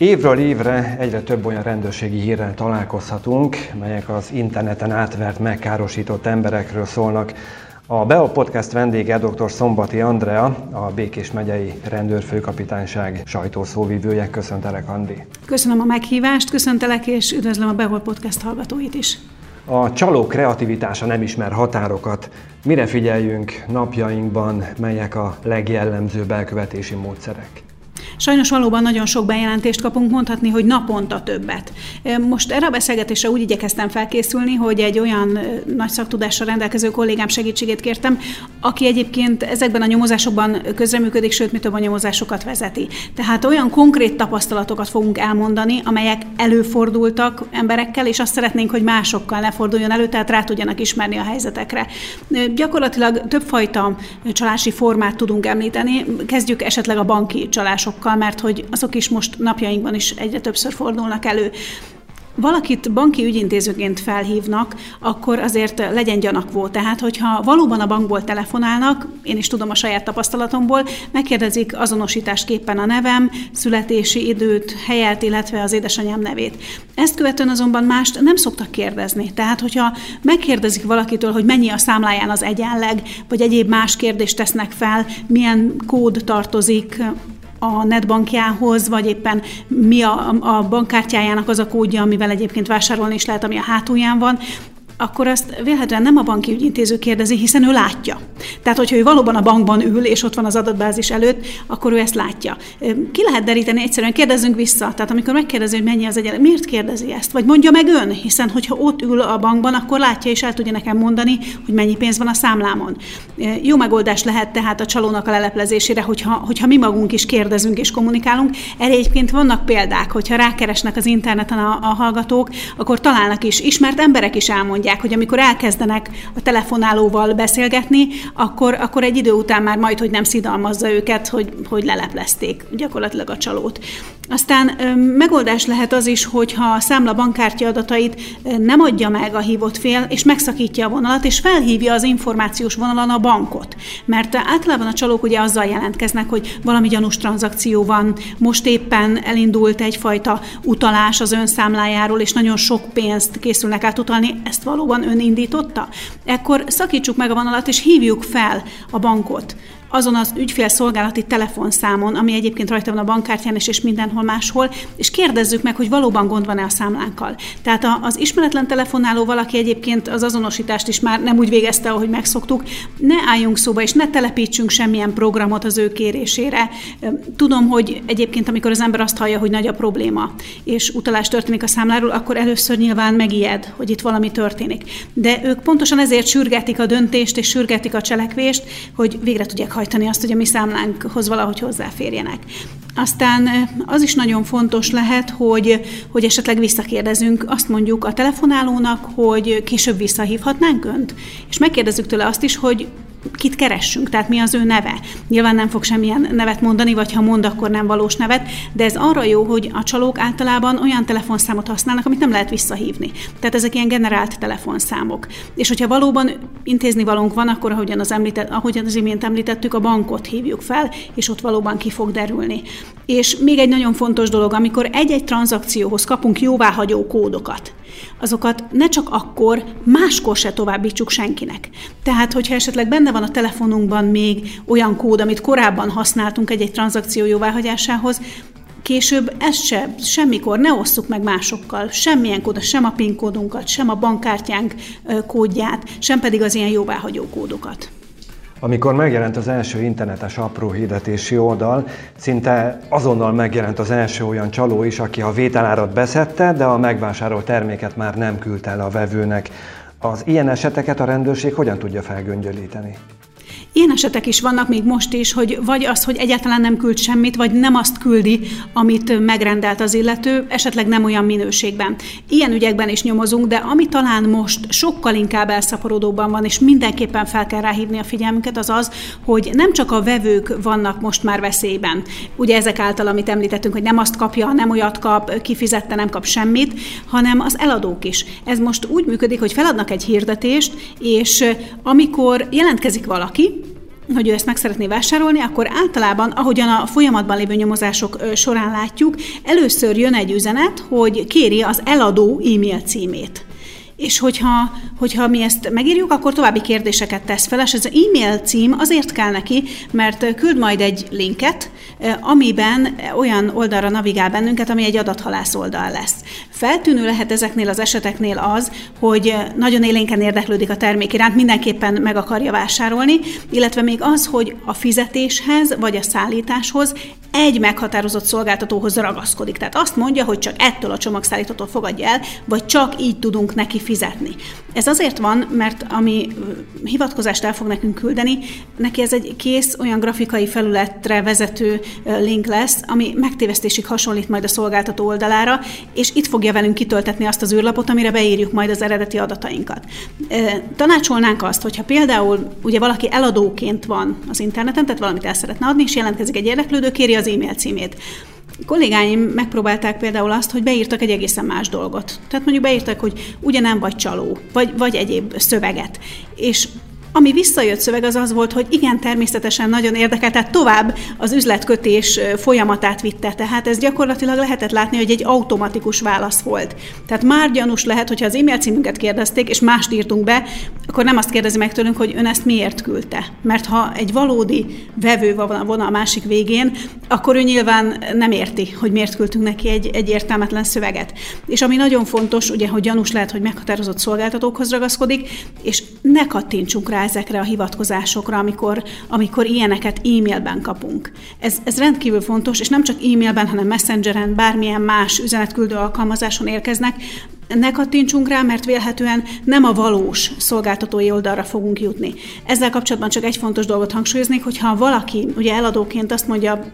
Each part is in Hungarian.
Évről évre egyre több olyan rendőrségi hírrel találkozhatunk, melyek az interneten átvert, megkárosított emberekről szólnak. A BEO Podcast vendége dr. Szombati Andrea, a Békés megyei rendőrfőkapitányság sajtószóvivője. Köszöntelek, Andi! Köszönöm a meghívást, köszöntelek és üdvözlöm a BEO Podcast hallgatóit is! A csaló kreativitása nem ismer határokat. Mire figyeljünk napjainkban, melyek a legjellemzőbb elkövetési módszerek? Sajnos valóban nagyon sok bejelentést kapunk, mondhatni, hogy naponta többet. Most erre a beszélgetésre úgy igyekeztem felkészülni, hogy egy olyan nagy szaktudással rendelkező kollégám segítségét kértem, aki egyébként ezekben a nyomozásokban közreműködik, sőt, mit több a nyomozásokat vezeti. Tehát olyan konkrét tapasztalatokat fogunk elmondani, amelyek előfordultak emberekkel, és azt szeretnénk, hogy másokkal ne forduljon elő, tehát rá tudjanak ismerni a helyzetekre. Gyakorlatilag többfajta csalási formát tudunk említeni. Kezdjük esetleg a banki csalásokkal bankokkal, mert hogy azok is most napjainkban is egyre többször fordulnak elő valakit banki ügyintézőként felhívnak, akkor azért legyen gyanakvó. Tehát, hogyha valóban a bankból telefonálnak, én is tudom a saját tapasztalatomból, megkérdezik azonosításképpen a nevem, születési időt, helyet, illetve az édesanyám nevét. Ezt követően azonban mást nem szoktak kérdezni. Tehát, hogyha megkérdezik valakitől, hogy mennyi a számláján az egyenleg, vagy egyéb más kérdést tesznek fel, milyen kód tartozik a netbankjához, vagy éppen mi a, a bankkártyájának az a kódja, amivel egyébként vásárolni is lehet, ami a hátulján van, akkor azt vélhetően nem a banki ügyintéző kérdezi, hiszen ő látja. Tehát, hogyha ő valóban a bankban ül, és ott van az adatbázis előtt, akkor ő ezt látja. Ki lehet deríteni egyszerűen, kérdezzünk vissza. Tehát, amikor megkérdezi, hogy mennyi az egyenlet, miért kérdezi ezt? Vagy mondja meg ön, hiszen hogyha ott ül a bankban, akkor látja és el tudja nekem mondani, hogy mennyi pénz van a számlámon. Jó megoldás lehet tehát a csalónak a leleplezésére, hogyha, hogyha mi magunk is kérdezünk és kommunikálunk. Erre egyébként vannak példák, hogyha rákeresnek az interneten a, a hallgatók, akkor találnak is, ismert emberek is elmondják, mondják, hogy amikor elkezdenek a telefonálóval beszélgetni, akkor, akkor egy idő után már majd, hogy nem szidalmazza őket, hogy, hogy leleplezték gyakorlatilag a csalót. Aztán megoldás lehet az is, hogyha a számla bankkártya adatait nem adja meg a hívott fél, és megszakítja a vonalat, és felhívja az információs vonalon a bankot. Mert általában a csalók ugye azzal jelentkeznek, hogy valami gyanús tranzakció van, most éppen elindult egyfajta utalás az önszámlájáról, és nagyon sok pénzt készülnek átutalni, ezt valóban ön indította? Ekkor szakítsuk meg a vonalat, és hívjuk fel a bankot azon az ügyfélszolgálati telefonszámon, ami egyébként rajta van a bankkártyán is, és mindenhol máshol, és kérdezzük meg, hogy valóban gond van-e a számlánkkal. Tehát az ismeretlen telefonáló valaki egyébként az azonosítást is már nem úgy végezte, ahogy megszoktuk, ne álljunk szóba, és ne telepítsünk semmilyen programot az ő kérésére. Tudom, hogy egyébként, amikor az ember azt hallja, hogy nagy a probléma, és utalás történik a számláról, akkor először nyilván megijed, hogy itt valami történik. De ők pontosan ezért sürgetik a döntést, és sürgetik a cselekvést, hogy végre tudják meghajtani azt, hogy a mi számlánkhoz valahogy hozzáférjenek. Aztán az is nagyon fontos lehet, hogy, hogy esetleg visszakérdezünk, azt mondjuk a telefonálónak, hogy később visszahívhatnánk önt, és megkérdezzük tőle azt is, hogy kit keressünk, tehát mi az ő neve. Nyilván nem fog semmilyen nevet mondani, vagy ha mond, akkor nem valós nevet, de ez arra jó, hogy a csalók általában olyan telefonszámot használnak, amit nem lehet visszahívni. Tehát ezek ilyen generált telefonszámok. És hogyha valóban intézni valónk van, akkor ahogyan az, említett, ahogyan az imént említettük, a bankot hívjuk fel, és ott valóban ki fog derülni. És még egy nagyon fontos dolog, amikor egy-egy tranzakcióhoz kapunk jóváhagyó kódokat, azokat ne csak akkor, máskor se továbbítsuk senkinek. Tehát, hogyha esetleg benne van a telefonunkban még olyan kód, amit korábban használtunk egy-egy tranzakció jóváhagyásához, később ezt se, semmikor ne osszuk meg másokkal, semmilyen kódot, sem a PIN kódunkat, sem a bankkártyánk kódját, sem pedig az ilyen jóváhagyó kódokat. Amikor megjelent az első internetes apró hirdetési oldal, szinte azonnal megjelent az első olyan csaló is, aki a vételárat beszette, de a megvásárolt terméket már nem küldte el a vevőnek. Az ilyen eseteket a rendőrség hogyan tudja felgöngyölíteni? Ilyen esetek is vannak még most is, hogy vagy az, hogy egyáltalán nem küld semmit, vagy nem azt küldi, amit megrendelt az illető, esetleg nem olyan minőségben. Ilyen ügyekben is nyomozunk, de ami talán most sokkal inkább elszaporodóban van, és mindenképpen fel kell ráhívni a figyelmünket, az az, hogy nem csak a vevők vannak most már veszélyben. Ugye ezek által, amit említettünk, hogy nem azt kapja, nem olyat kap, kifizette, nem kap semmit, hanem az eladók is. Ez most úgy működik, hogy feladnak egy hirdetést, és amikor jelentkezik valaki, hogy ő ezt meg szeretné vásárolni, akkor általában, ahogyan a folyamatban lévő nyomozások során látjuk, először jön egy üzenet, hogy kéri az eladó e-mail címét és hogyha, hogyha mi ezt megírjuk, akkor további kérdéseket tesz fel, és ez az e-mail cím azért kell neki, mert küld majd egy linket, amiben olyan oldalra navigál bennünket, ami egy adathalász oldal lesz. Feltűnő lehet ezeknél az eseteknél az, hogy nagyon élénken érdeklődik a termék iránt, mindenképpen meg akarja vásárolni, illetve még az, hogy a fizetéshez vagy a szállításhoz egy meghatározott szolgáltatóhoz ragaszkodik. Tehát azt mondja, hogy csak ettől a csomagszállítótól fogadja el, vagy csak így tudunk neki fizetni. Ez azért van, mert ami hivatkozást el fog nekünk küldeni, neki ez egy kész olyan grafikai felületre vezető link lesz, ami megtévesztésig hasonlít majd a szolgáltató oldalára, és itt fogja velünk kitöltetni azt az űrlapot, amire beírjuk majd az eredeti adatainkat. Tanácsolnánk azt, hogyha például ugye valaki eladóként van az interneten, tehát valamit el szeretne adni, és jelentkezik egy érdeklődő, kéri az e-mail címét. Kollégáim megpróbálták például azt, hogy beírtak egy egészen más dolgot. Tehát mondjuk beírtak, hogy ugyanem vagy csaló, vagy, vagy egyéb szöveget. És ami visszajött szöveg az az volt, hogy igen, természetesen nagyon érdekel, tehát tovább az üzletkötés folyamatát vitte. Tehát ez gyakorlatilag lehetett látni, hogy egy automatikus válasz volt. Tehát már gyanús lehet, hogyha az e-mail címünket kérdezték, és mást írtunk be, akkor nem azt kérdezi meg tőlünk, hogy ön ezt miért küldte. Mert ha egy valódi vevő van a másik végén, akkor ő nyilván nem érti, hogy miért küldtünk neki egy, egy értelmetlen szöveget. És ami nagyon fontos, ugye, hogy gyanús lehet, hogy meghatározott szolgáltatókhoz ragaszkodik, és ne kattintsunk rá ezekre a hivatkozásokra, amikor, amikor ilyeneket e-mailben kapunk. Ez, ez rendkívül fontos, és nem csak e-mailben, hanem messengeren, bármilyen más üzenetküldő alkalmazáson érkeznek, ne kattintsunk rá, mert vélhetően nem a valós szolgáltatói oldalra fogunk jutni. Ezzel kapcsolatban csak egy fontos dolgot hangsúlyoznék, hogyha valaki ugye eladóként azt mondja,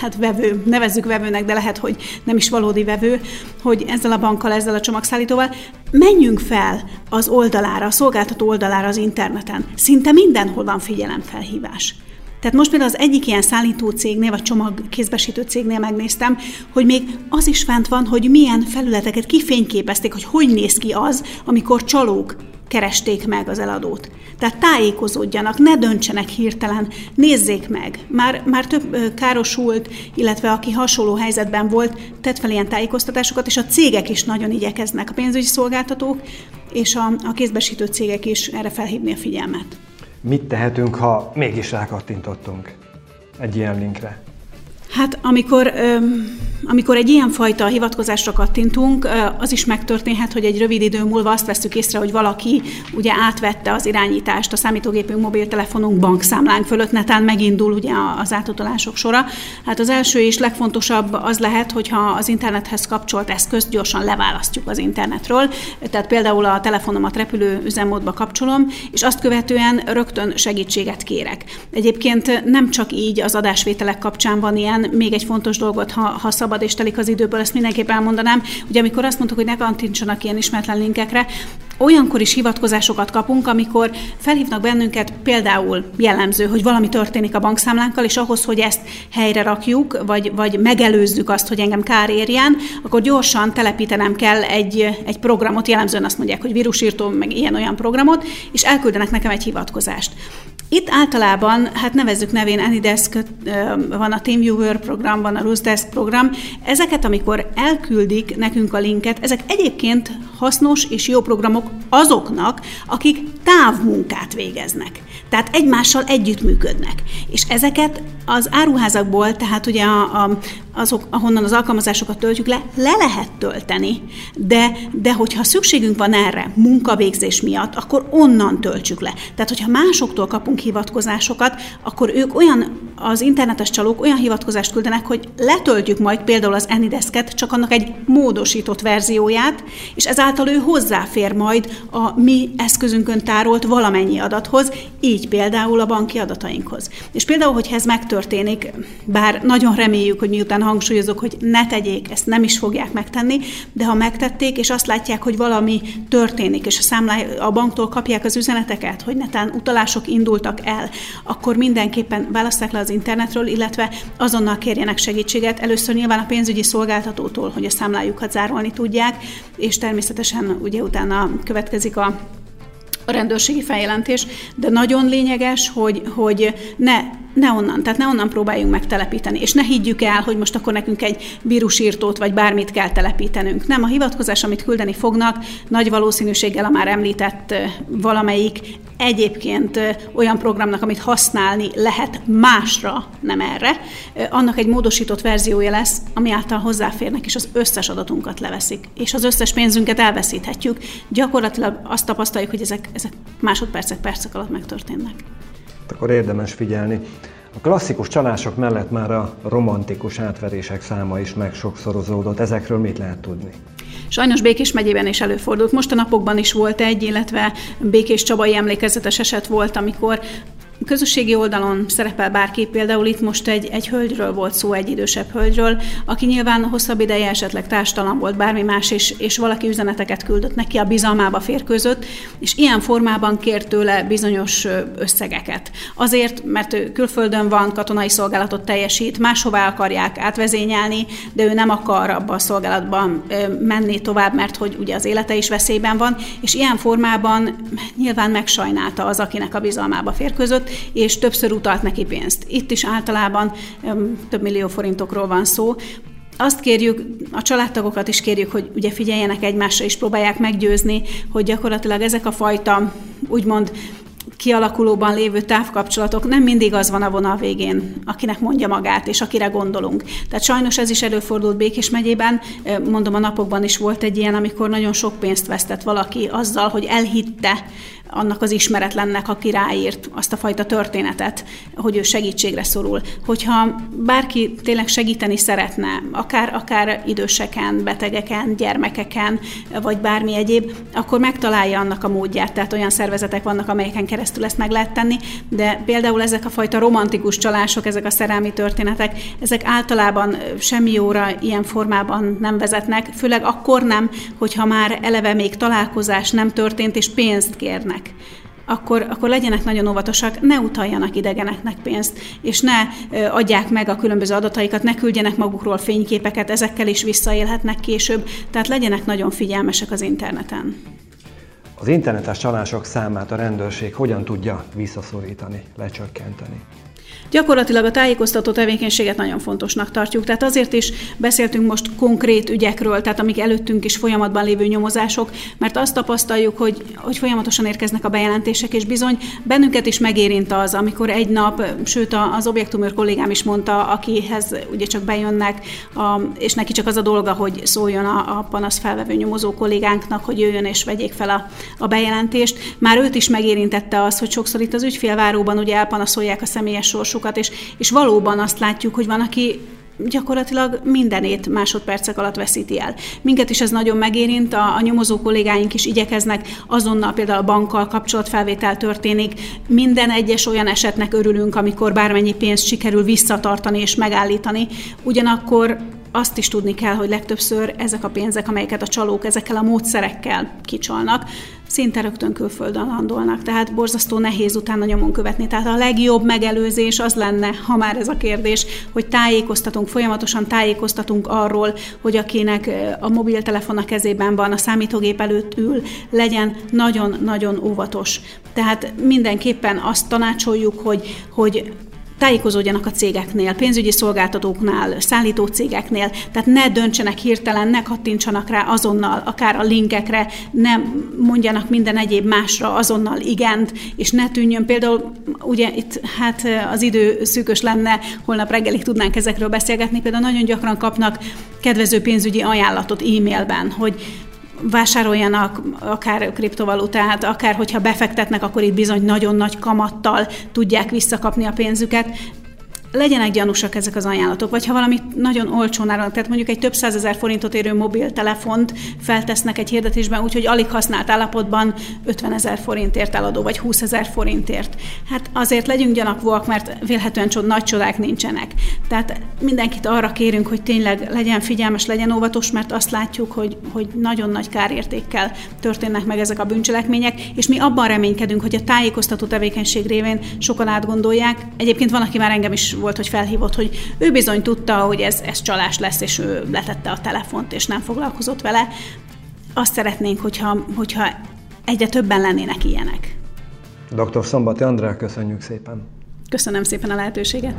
hát vevő, nevezzük vevőnek, de lehet, hogy nem is valódi vevő, hogy ezzel a bankkal, ezzel a csomagszállítóval, menjünk fel az oldalára, a szolgáltató oldalára az interneten. Szinte mindenhol van figyelemfelhívás. Tehát most például az egyik ilyen szállító cégnél, vagy csomagkézbesítő cégnél megnéztem, hogy még az is fent van, hogy milyen felületeket kifényképezték, hogy hogy néz ki az, amikor csalók keresték meg az eladót. Tehát tájékozódjanak, ne döntsenek hirtelen, nézzék meg. Már, már több károsult, illetve aki hasonló helyzetben volt, tett fel ilyen tájékoztatásokat, és a cégek is nagyon igyekeznek, a pénzügyi szolgáltatók és a, a kézbesítő cégek is erre felhívni a figyelmet. Mit tehetünk, ha mégis rákattintottunk egy ilyen linkre? Hát amikor, amikor egy ilyen fajta hivatkozásra kattintunk, az is megtörténhet, hogy egy rövid idő múlva azt veszük észre, hogy valaki ugye átvette az irányítást a számítógépünk, mobiltelefonunk, bankszámlánk fölött, netán megindul ugye az átutalások sora. Hát az első és legfontosabb az lehet, hogyha az internethez kapcsolt eszközt gyorsan leválasztjuk az internetről. Tehát például a telefonomat repülő üzemmódba kapcsolom, és azt követően rögtön segítséget kérek. Egyébként nem csak így az adásvételek kapcsán van ilyen, még egy fontos dolgot, ha, ha szabad és telik az időből, ezt mindenképp elmondanám. Ugye amikor azt mondtuk, hogy ne kantintsanak ilyen ismeretlen linkekre, olyankor is hivatkozásokat kapunk, amikor felhívnak bennünket például jellemző, hogy valami történik a bankszámlánkkal, és ahhoz, hogy ezt helyre rakjuk, vagy, vagy megelőzzük azt, hogy engem kár érjen, akkor gyorsan telepítenem kell egy, egy programot, jellemzően azt mondják, hogy vírusírtó, meg ilyen-olyan programot, és elküldenek nekem egy hivatkozást. Itt általában, hát nevezzük nevén Anydesk, van a TeamViewer program, van a RusDesk program. Ezeket, amikor elküldik nekünk a linket, ezek egyébként hasznos és jó programok azoknak, akik távmunkát végeznek. Tehát egymással együttműködnek. És ezeket az áruházakból, tehát ugye a, a, azok, ahonnan az alkalmazásokat töltjük le, le lehet tölteni, de, de hogyha szükségünk van erre munkavégzés miatt, akkor onnan töltsük le. Tehát, hogyha másoktól kapunk hivatkozásokat, akkor ők olyan, az internetes csalók olyan hivatkozást küldenek, hogy letöltjük majd például az Anidesket, csak annak egy módosított verzióját, és ezáltal ő hozzáfér majd a mi eszközünkön tárolt valamennyi adathoz, így például a banki adatainkhoz. És például, hogyha ez megtörténik, bár nagyon reméljük, hogy miután hangsúlyozok, hogy ne tegyék, ezt nem is fogják megtenni, de ha megtették, és azt látják, hogy valami történik, és a, számlá, a banktól kapják az üzeneteket, hogy netán utalások indultak el, akkor mindenképpen választák le az internetről, illetve azonnal kérjenek segítséget. Először nyilván a pénzügyi szolgáltatótól, hogy a számlájukat zárolni tudják, és természetesen ugye utána következik a a rendőrségi feljelentés, de nagyon lényeges, hogy, hogy ne ne onnan, tehát ne onnan próbáljunk meg telepíteni, és ne higgyük el, hogy most akkor nekünk egy vírusírtót vagy bármit kell telepítenünk. Nem, a hivatkozás, amit küldeni fognak, nagy valószínűséggel a már említett valamelyik egyébként olyan programnak, amit használni lehet másra, nem erre, annak egy módosított verziója lesz, ami által hozzáférnek, és az összes adatunkat leveszik, és az összes pénzünket elveszíthetjük. Gyakorlatilag azt tapasztaljuk, hogy ezek, ezek másodpercek, percek alatt megtörténnek akkor érdemes figyelni. A klasszikus csalások mellett már a romantikus átverések száma is megsokszorozódott. Ezekről mit lehet tudni? Sajnos Békés megyében is előfordult. Most a napokban is volt egy, illetve Békés Csabai emlékezetes eset volt, amikor közösségi oldalon szerepel bárki, például itt most egy, egy hölgyről volt szó, egy idősebb hölgyről, aki nyilván hosszabb ideje esetleg társtalan volt, bármi más, és, és valaki üzeneteket küldött neki, a bizalmába férkőzött, és ilyen formában kért tőle bizonyos összegeket. Azért, mert ő külföldön van, katonai szolgálatot teljesít, máshová akarják átvezényelni, de ő nem akar abba a szolgálatban menni tovább, mert hogy ugye az élete is veszélyben van, és ilyen formában nyilván megsajnálta az, akinek a bizalmába férkőzött, és többször utalt neki pénzt. Itt is általában több millió forintokról van szó, azt kérjük, a családtagokat is kérjük, hogy ugye figyeljenek egymásra, és próbálják meggyőzni, hogy gyakorlatilag ezek a fajta, úgymond kialakulóban lévő távkapcsolatok nem mindig az van a vonal végén, akinek mondja magát, és akire gondolunk. Tehát sajnos ez is előfordult Békés megyében, mondom a napokban is volt egy ilyen, amikor nagyon sok pénzt vesztett valaki azzal, hogy elhitte, annak az ismeretlennek, aki ráírt azt a fajta történetet, hogy ő segítségre szorul. Hogyha bárki tényleg segíteni szeretne, akár, akár időseken, betegeken, gyermekeken, vagy bármi egyéb, akkor megtalálja annak a módját. Tehát olyan szervezetek vannak, amelyeken keresztül ezt meg lehet tenni, de például ezek a fajta romantikus csalások, ezek a szerelmi történetek, ezek általában semmi jóra ilyen formában nem vezetnek, főleg akkor nem, hogyha már eleve még találkozás nem történt, és pénzt kérnek akkor, akkor legyenek nagyon óvatosak, ne utaljanak idegeneknek pénzt, és ne adják meg a különböző adataikat, ne küldjenek magukról fényképeket, ezekkel is visszaélhetnek később, tehát legyenek nagyon figyelmesek az interneten. Az internetes csalások számát a rendőrség hogyan tudja visszaszorítani, lecsökkenteni? Gyakorlatilag a tájékoztató tevékenységet nagyon fontosnak tartjuk, tehát azért is beszéltünk most konkrét ügyekről, tehát amik előttünk is folyamatban lévő nyomozások, mert azt tapasztaljuk, hogy, hogy folyamatosan érkeznek a bejelentések, és bizony bennünket is megérint az, amikor egy nap, sőt az objektumőr kollégám is mondta, akihez ugye csak bejönnek, a, és neki csak az a dolga, hogy szóljon a, a panasz felvevő nyomozó kollégánknak, hogy jöjjön és vegyék fel a, a bejelentést. Már őt is megérintette az, hogy sokszor itt az ügyfélváróban ugye elpanaszolják a személyes sorsuk sokat, és, és valóban azt látjuk, hogy van, aki gyakorlatilag mindenét másodpercek alatt veszíti el. Minket is ez nagyon megérint, a, a nyomozó kollégáink is igyekeznek, azonnal például a bankkal kapcsolatfelvétel történik, minden egyes olyan esetnek örülünk, amikor bármennyi pénzt sikerül visszatartani és megállítani, ugyanakkor azt is tudni kell, hogy legtöbbször ezek a pénzek, amelyeket a csalók ezekkel a módszerekkel kicsalnak, szinte rögtön külföldön landolnak, tehát borzasztó nehéz utána nyomon követni. Tehát a legjobb megelőzés az lenne, ha már ez a kérdés, hogy tájékoztatunk, folyamatosan tájékoztatunk arról, hogy akinek a mobiltelefon a kezében van, a számítógép előtt ül, legyen nagyon-nagyon óvatos. Tehát mindenképpen azt tanácsoljuk, hogy, hogy tájékozódjanak a cégeknél, pénzügyi szolgáltatóknál, szállító cégeknél, tehát ne döntsenek hirtelen, ne kattintsanak rá azonnal, akár a linkekre, ne mondjanak minden egyéb másra azonnal igent, és ne tűnjön. Például, ugye itt hát az idő szűkös lenne, holnap reggelig tudnánk ezekről beszélgetni, például nagyon gyakran kapnak kedvező pénzügyi ajánlatot e-mailben, hogy vásároljanak akár kriptovalutát, akár hogyha befektetnek, akkor itt bizony nagyon nagy kamattal tudják visszakapni a pénzüket legyenek gyanúsak ezek az ajánlatok, vagy ha valami nagyon olcsón áron, tehát mondjuk egy több százezer forintot érő mobiltelefont feltesznek egy hirdetésben, úgyhogy alig használt állapotban 50 ezer forintért eladó, vagy 20 ezer forintért. Hát azért legyünk gyanakvóak, mert vélhetően csod, nagy csodák nincsenek. Tehát mindenkit arra kérünk, hogy tényleg legyen figyelmes, legyen óvatos, mert azt látjuk, hogy, hogy nagyon nagy kárértékkel történnek meg ezek a bűncselekmények, és mi abban reménykedünk, hogy a tájékoztató tevékenység révén sokan átgondolják. Egyébként van, aki már engem is volt, hogy felhívott, hogy ő bizony tudta, hogy ez, ez csalás lesz, és ő letette a telefont, és nem foglalkozott vele. Azt szeretnénk, hogyha, hogyha egyre többen lennének ilyenek. Dr. Szombati Andrea, köszönjük szépen! Köszönöm szépen a lehetőséget!